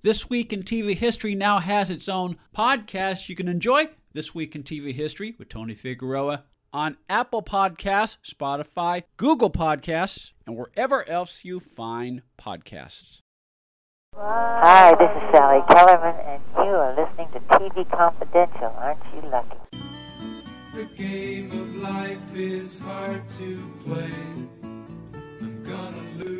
This Week in TV History now has its own podcast you can enjoy. This Week in TV History with Tony Figueroa on Apple Podcasts, Spotify, Google Podcasts, and wherever else you find podcasts. Hi, this is Sally Kellerman, and you are listening to TV Confidential. Aren't you lucky? The game of life is hard to play. I'm gonna lose it anyway.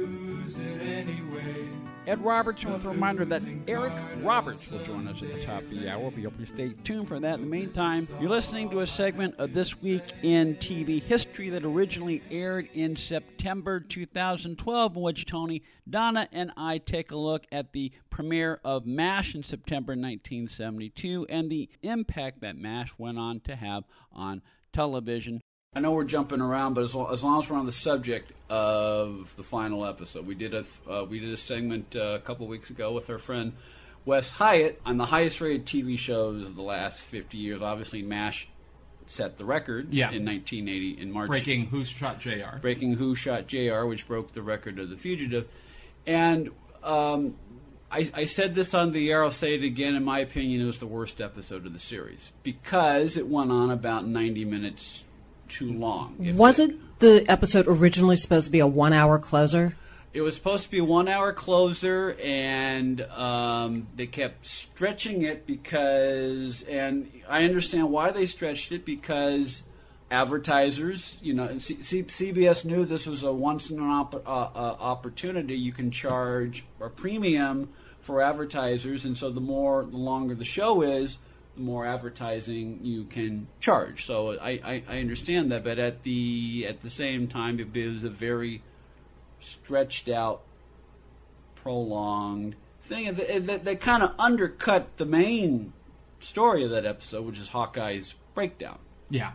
Ed Robertson with a reminder that Eric Roberts will join us at the top of the hour. We hope to stay tuned for that. In the meantime, you're listening to a segment of This Week in TV History that originally aired in September 2012, in which Tony, Donna, and I take a look at the premiere of MASH in September 1972 and the impact that MASH went on to have on television. I know we're jumping around, but as, long as, long as we're on the subject of the final episode, we did a uh, we did a segment uh, a couple weeks ago with our friend Wes Hyatt on the highest rated TV shows of the last 50 years. Obviously, MASH set the record Yeah. in 1980 in March. Breaking Who Shot JR. Breaking Who Shot JR, which broke the record of The Fugitive. And um, I, I said this on the air, I'll say it again. In my opinion, it was the worst episode of the series because it went on about 90 minutes too long. Wasn't the episode originally supposed to be a one hour closer? It was supposed to be a one hour closer, and um, they kept stretching it because, and I understand why they stretched it because advertisers, you know, C- C- CBS knew this was a once in an op- uh, uh, opportunity. You can charge a premium for advertisers, and so the more, the longer the show is, more advertising you can charge. So I, I, I understand that, but at the at the same time, it is a very stretched out, prolonged thing and that, that, that kind of undercut the main story of that episode, which is Hawkeye's breakdown. Yeah.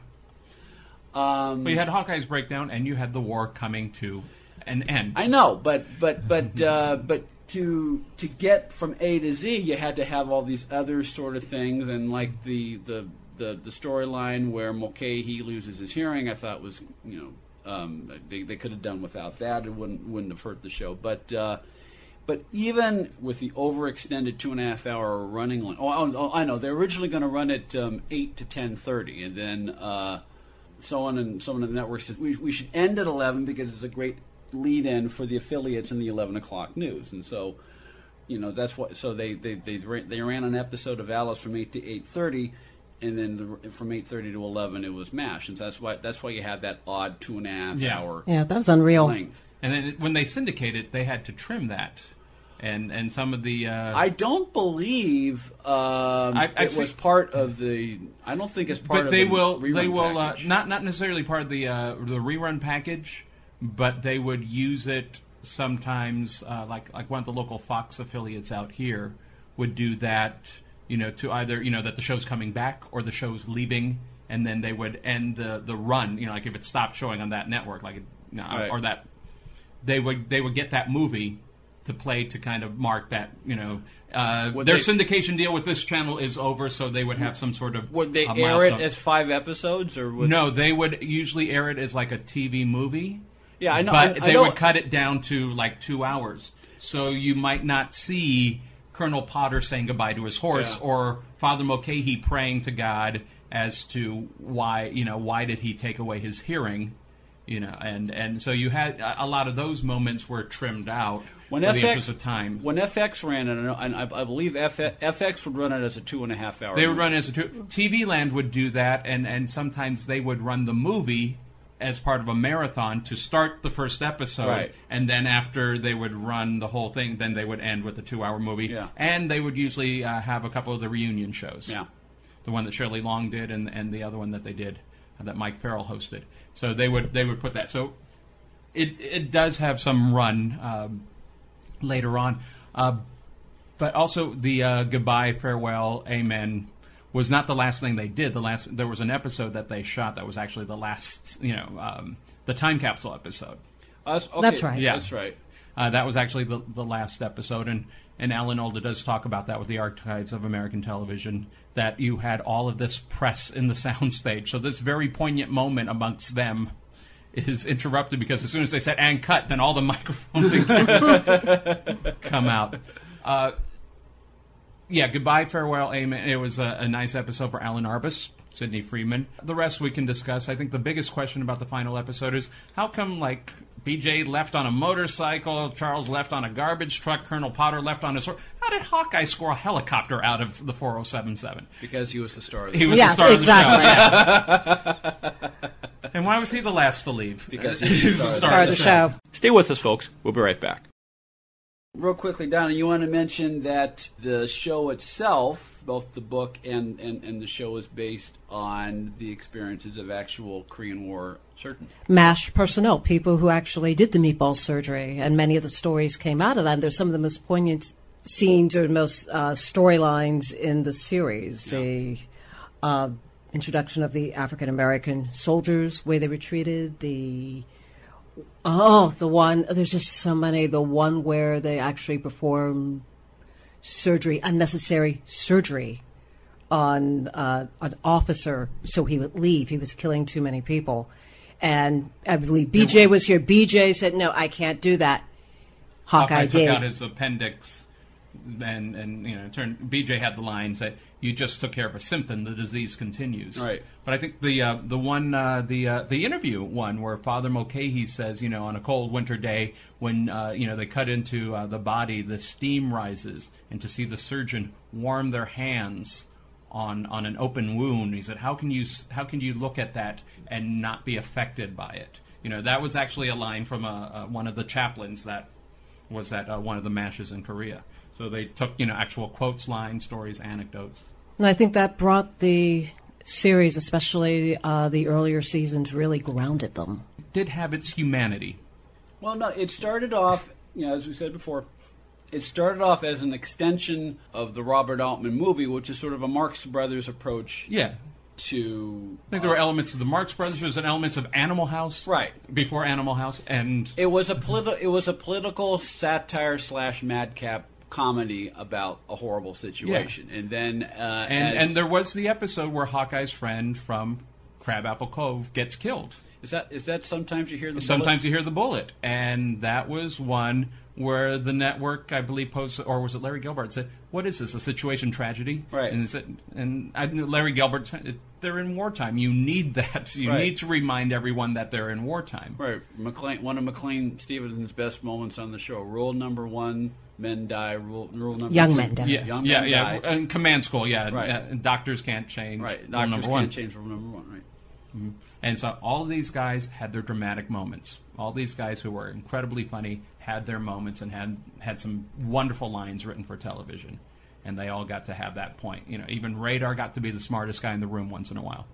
Um, But you had Hawkeye's breakdown, and you had the war coming to an end. I know, but but but uh, but to to get from A to Z, you had to have all these other sort of things, and like the the the, the storyline where Mulcahy loses his hearing, I thought was you know um, they they could have done without that. It wouldn't wouldn't have hurt the show, but. Uh, but even with the overextended two and a half hour running length, oh, oh, oh, I know they're originally going to run it um, eight to ten thirty, and then uh, someone and someone in the network says we, we should end at 11 because it's a great lead in for the affiliates in the 11 o'clock news and so you know that's what so they they they, ran- they ran an episode of alice from 8 to 8.30 and then the, from 8.30 to 11 it was mash and so that's why that's why you have that odd two and a half Yeah. hour Yeah, that was unreal. Length. And then it- when they syndicated, they had to trim that, and and some of the uh, I don't believe um, I've- I've it was part of the. I don't think it's part but of they the will rerun they will uh, not not necessarily part of the uh, the rerun package, but they would use it sometimes. Uh, like like one of the local Fox affiliates out here would do that. You know, to either you know that the show's coming back or the show's leaving, and then they would end the the run. You know, like if it stopped showing on that network, like it, you know, Right. or that they would they would get that movie to play to kind of mark that you know uh, their they- syndication deal with this channel is over, so they would have some sort of Would they uh, air it as five episodes or would No, they would usually air it as like a TV movie. Yeah, I know. But I, I they know- would cut it down to like two hours. So you might not see Colonel Potter saying goodbye to his horse Yeah. or Father Mulcahy praying to God as to why, you know, why did he take away his hearing? You know, and, and so you had a lot of those moments were trimmed out When for the FX interest of time. When FX ran it, and I, I believe F, FX would run it as a two and a half hour. They would movie. run as a two, TV Land would do that, and and sometimes they would run the movie as part of a marathon to start the first episode, Right. and then after they would run the whole thing, then they would end with the two-hour movie. Yeah. And they would usually uh, have a couple of the reunion shows. Yeah. the one that Shelley Long did, and and the other one that they did uh, that Mike Farrell hosted. So they would they would put that. So it it does have some run um, later on, uh, but also the uh, goodbye, farewell, amen was not the last thing they did. The last there was an episode that they shot that was actually the last, you know, um, the time capsule episode. Uh, okay, That's right. Yeah. That's right. Uh, that was actually the, the last episode, and, and Alan Alda does talk about that with the Archives of American Television, that you had all of this press in the soundstage. So this very poignant moment amongst them is interrupted because as soon as they said "and cut," then all the microphones come out. Uh, yeah, goodbye, farewell, amen. It was a, a nice episode for Allan Arbus, Sidney Freedman. The rest we can discuss. I think the biggest question about the final episode is how come like BJ left on a motorcycle, Charles left on a garbage truck, Colonel Potter left on a sword. How did Hawkeye score a helicopter out of the 4077? because he was the star. Of the He was Yeah, the star exactly. of the show. yeah. and why was he the last to leave? Because he was the star. Star of the show. Stay with us, folks. We'll be right back. Real quickly, Donna, you want to mention that the show itself, both the book and, and, and the show, is based on the experiences of actual Korean War surgeons. MASH personnel, people who actually did the meatball surgery, and many of the stories came out of that. And there's some of the most poignant scenes or most uh, storylines in the series. The uh, introduction of the African American soldiers, where they were treated, the oh, the one there's just so many. The one where they actually perform surgery, unnecessary surgery on uh, an officer so he would leave. He was killing too many people. And I believe BJ was here. BJ said, No, I can't do that. Hawkeye, Hawkeye took did. out his appendix, and and you know, turned. BJ had the lines that you just took care of a symptom; the disease continues. Right. But I think the uh, the one uh, the uh, the interview one where Father Mulcahy says, you know, on a cold winter day when uh, you know they cut into uh, the body, the steam rises, and to see the surgeon warm their hands on on an open wound, he said, how can you how can you look at that and not be affected by it? You know, that was actually a line from uh, uh, one of the chaplains that was at uh, one of the mashes in Korea. So they took you know actual quotes, lines, stories, anecdotes. And I think that brought the series, especially uh, the earlier seasons, really grounded them. It Did have its humanity. Well, no, it started off, you know, as we said before, it started off as an extension of the Robert Altman movie, which is sort of a Marx Brothers approach Yeah. to. I think there were elements of the Marx Brothers, there was an elements of Animal House, Right. Before Animal House, and It was a politi- It was a political satire slash madcap comedy about a horrible situation, and then uh, and as- and there was the episode where Hawkeye's friend from Crabapple Cove gets killed. is that is that sometimes you hear the Sometimes you hear the bullet, and that was one where the network, I believe, posted, or was it Larry Gelbart said, "What is this? A situation tragedy?" Right. And, it said, and I, Larry Gelbart said, "They're in wartime. You need that. You Right. need to remind everyone that they're in wartime." Right, McLean. One of McLean Stevenson's best moments on the show. Rule number one: men die. Rule, rule number Young two, men die. Yeah, Young yeah, men yeah. die. And command school, yeah. Right. uh, doctors can't change. Right, rule doctors number can't change rule number one. Right. And so all of these guys had their dramatic moments. All these guys who were incredibly funny had their moments and had had some wonderful lines written for television. And they all got to have that point. You know, even Radar got to be the smartest guy in the room once in a while.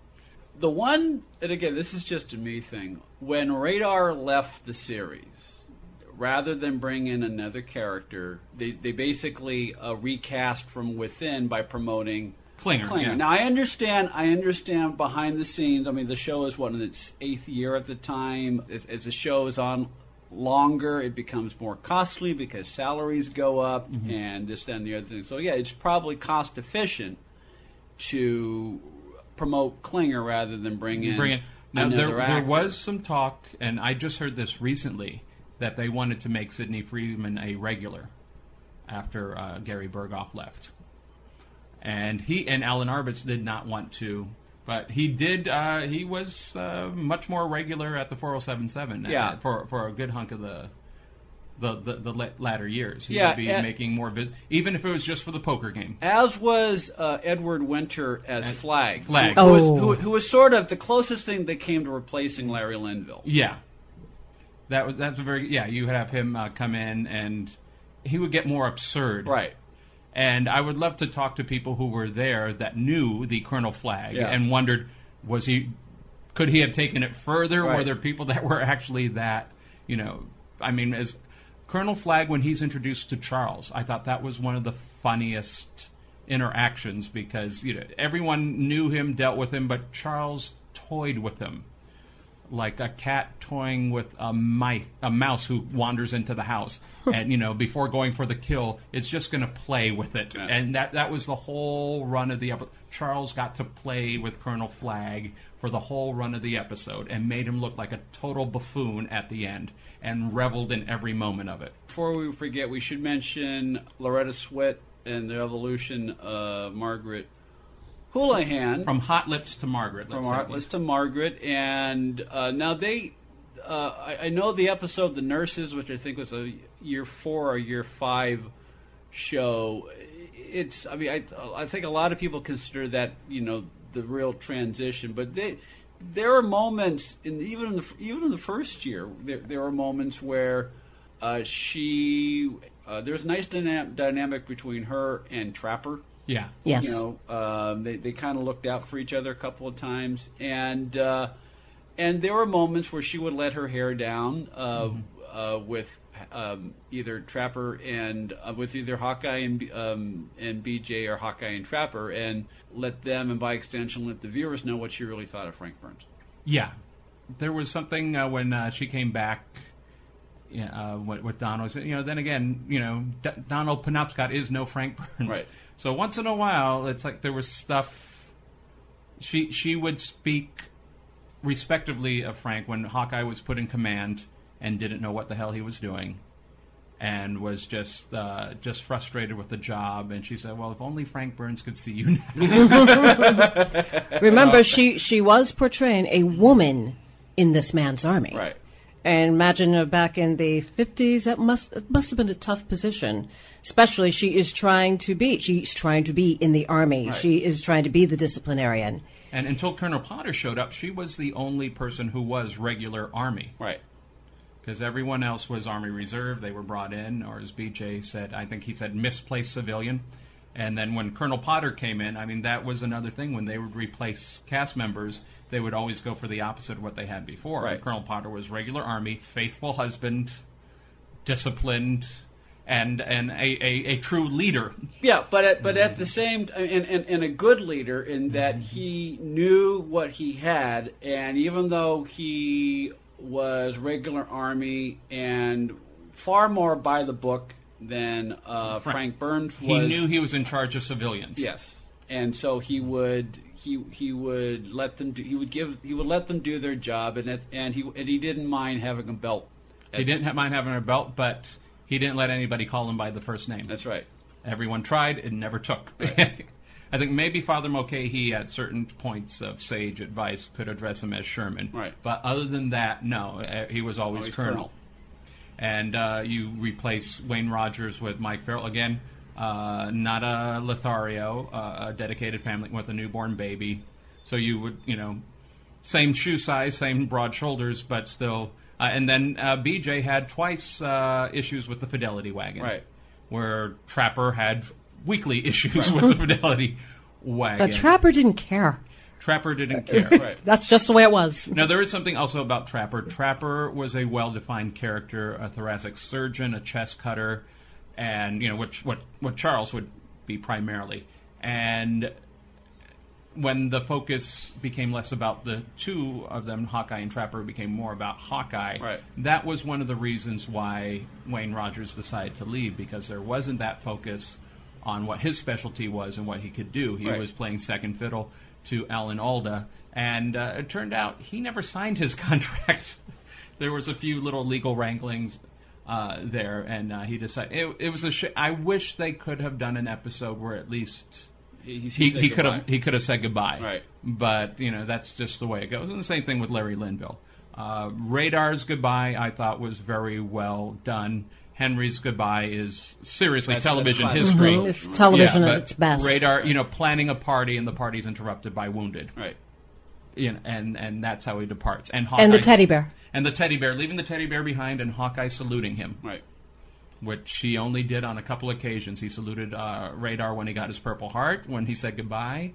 The one, and again, this is just a me thing. When Radar left the series, rather than bring in another character, they, they basically uh, recast from within by promoting Klinger, yeah. Now I understand. I understand behind the scenes. I mean, the show is what in its eighth year at the time. As, as the show is on longer, it becomes more costly because salaries go up Mm-hmm. and this, that, and the other thing. So yeah, it's probably cost efficient to promote Klinger rather than bring in Bring it. Now there, there was some talk, and I just heard this recently, that they wanted to make Sidney Freedman a regular after uh, Gary Burghoff left, and he and Allan Arbus did not want to, but he did. Uh, he was uh, much more regular at the 4077. uh, Yeah. for for a good hunk of the. The, the, the latter years, he Yeah, would be and- making more, vis- even if it was just for the poker game. As was uh, Edward Winter as Flagg. Flagg. Who, who was, Oh. who, who was sort of the closest thing that came to replacing Larry Linville. Yeah, that was that's a very yeah. You would have him uh, come in and he would get more absurd, Right. And I would love to talk to people who were there that knew the Colonel Flagg Yeah. and wondered was he could he have taken it further? Were there people that were actually that you know? I mean, as Colonel Flagg when he's introduced to Charles, I thought that was one of the funniest interactions because you know everyone knew him, dealt with him, but Charles toyed with him like a cat toying with a mice, a mouse who wanders into the house, and you know, before going for the kill, it's just going to play with it, Yeah. and that that was the whole run of the episode. Charles got to play with Colonel Flagg for the whole run of the episode, and made him look like a total buffoon at the end, and reveled in every moment of it. Before we forget, we should mention Loretta Swit and the evolution of Margaret Houlihan From Hot Lips to Margaret. from say. Heartless to Margaret, and uh, now they. Uh, I, I know the episode "The Nurses," which I think was a year four or year five show. It's. I mean, I, I think a lot of people consider that you know the real transition, but they. There are moments, in even in the even in the first year, there there are moments where uh, she uh, there's a nice dyna- dynamic between her and Trapper. Yeah. Yes. You know, um, they they kind of looked out for each other a couple of times, and uh, and there were moments where she would let her hair down uh, uh, with um, either Trapper and uh, with either Hawkeye and um, and BJ or Hawkeye and Trapper, and let them and by extension let the viewers know what she really thought of Frank Burns. Yeah, there was something uh, when uh, she came back. Yeah, uh, with, with Donald. You know, then again, you know, D- Donald Penobscot is no Frank Burns. Right. So once in a while, it's like there was stuff. She she would speak respectively of Frank when Hawkeye was put in command and didn't know what the hell he was doing, and was just uh, just frustrated with the job. And she said, "Well, if only Frank Burns could see you now." Remember, she she was portraying a woman in this man's army. Right. And imagine uh, back in the 50s, that must it must have been a tough position. Especially, she is trying to be she's trying to be in the army. Right. She is trying to be the disciplinarian. And until Colonel Potter showed up, she was the only person who was regular Army. Right. Because everyone else was Army Reserve. They were brought in, or as BJ said, I think he said misplaced civilian. And then when Colonel Potter came in, I mean, that was another thing. When they would replace cast members, they would always go for the opposite of what they had before. Right. Colonel Potter was regular Army, faithful husband, disciplined, and, and a, a, a true leader. Yeah, but at, but at the same and, and, and a good leader in that he knew what he had, and even though he was regular army and far more by the book than uh, Frank Burns was, He knew he was in charge of civilians. yes, and so he would he he would let them do he would give he would let them do their job, and it, and he and he didn't mind having a belt. He didn't have, mind having a belt, but he didn't let anybody call him by the first name. That's right. Everyone tried, it never took. I think maybe Father Mulcahy at certain points of sage advice could address him as Sherman. Right. But other than that, no, uh, he was always, Always Colonel. Colonel. And uh, you replace Wayne Rogers with Mike Farrell again. Uh, not a Lothario, uh, a dedicated family with a newborn baby. So you would, you know, same shoe size, same broad shoulders, but still. Uh, and then uh, BJ had twice uh, issues with the Fidelity wagon, Right. Where Trapper had weekly issues with the Fidelity wagon. But Trapper didn't care. Trapper didn't care. Right. That's just the way it was. Now there is something also about Trapper. Trapper was a well-defined character, a thoracic surgeon, a chest cutter, and you know which what what Charles would be primarily. And when the focus became less about the two of them, Hawkeye and Trapper, became more about Hawkeye. Right. That was one of the reasons why Wayne Rogers decided to leave because there wasn't that focus on what his specialty was and what he could do. He Right. was playing second fiddle to Alan Alda, and uh, it turned out he never signed his contract. there was a few little legal wranglings uh, there, and uh, he decided it, it was a. Sh- I wish they could have done an episode where at least He, he, said he could have he could have said goodbye. Right. But you know that's just the way it goes. And the same thing with Larry Linville. Uh, Radar's goodbye I thought was very well done. Henry's goodbye is seriously That's- television that's history. Mhm. It's television Yeah, at its best. Radar, you know, planning a party and the party's interrupted by wounded. Right. You know, and and that's how he departs. And And the teddy bear. and the teddy bear, leaving the teddy bear behind, and Hawkeye saluting him Right. which he only did on a couple occasions. He saluted uh, Radar when he got his Purple Heart, when he said goodbye,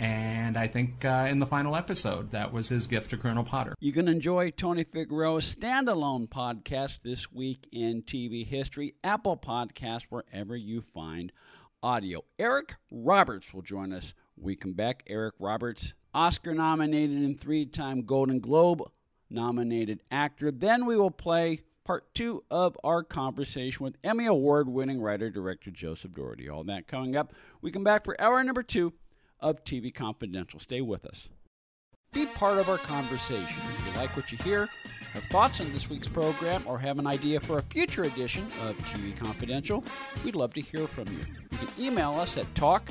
and I think uh, in the final episode, that was his gift to Colonel Potter. You can enjoy Tony Figueroa's standalone podcast this week in TV history, Apple Podcasts, wherever you find audio. Eric Roberts will join us. We come back. Eric Roberts, Oscar nominated and three time Golden Globe nominated actor. Then we will play part two of our conversation with Emmy Award winning writer director Joseph Doherty. All that coming up. We come back for hour number two of TV Confidential. Stay with us. be part of our conversation. If you like what you hear, have thoughts on this week's program, or have an idea for a future edition of TV Confidential, we'd love to hear from you. You can email us at talk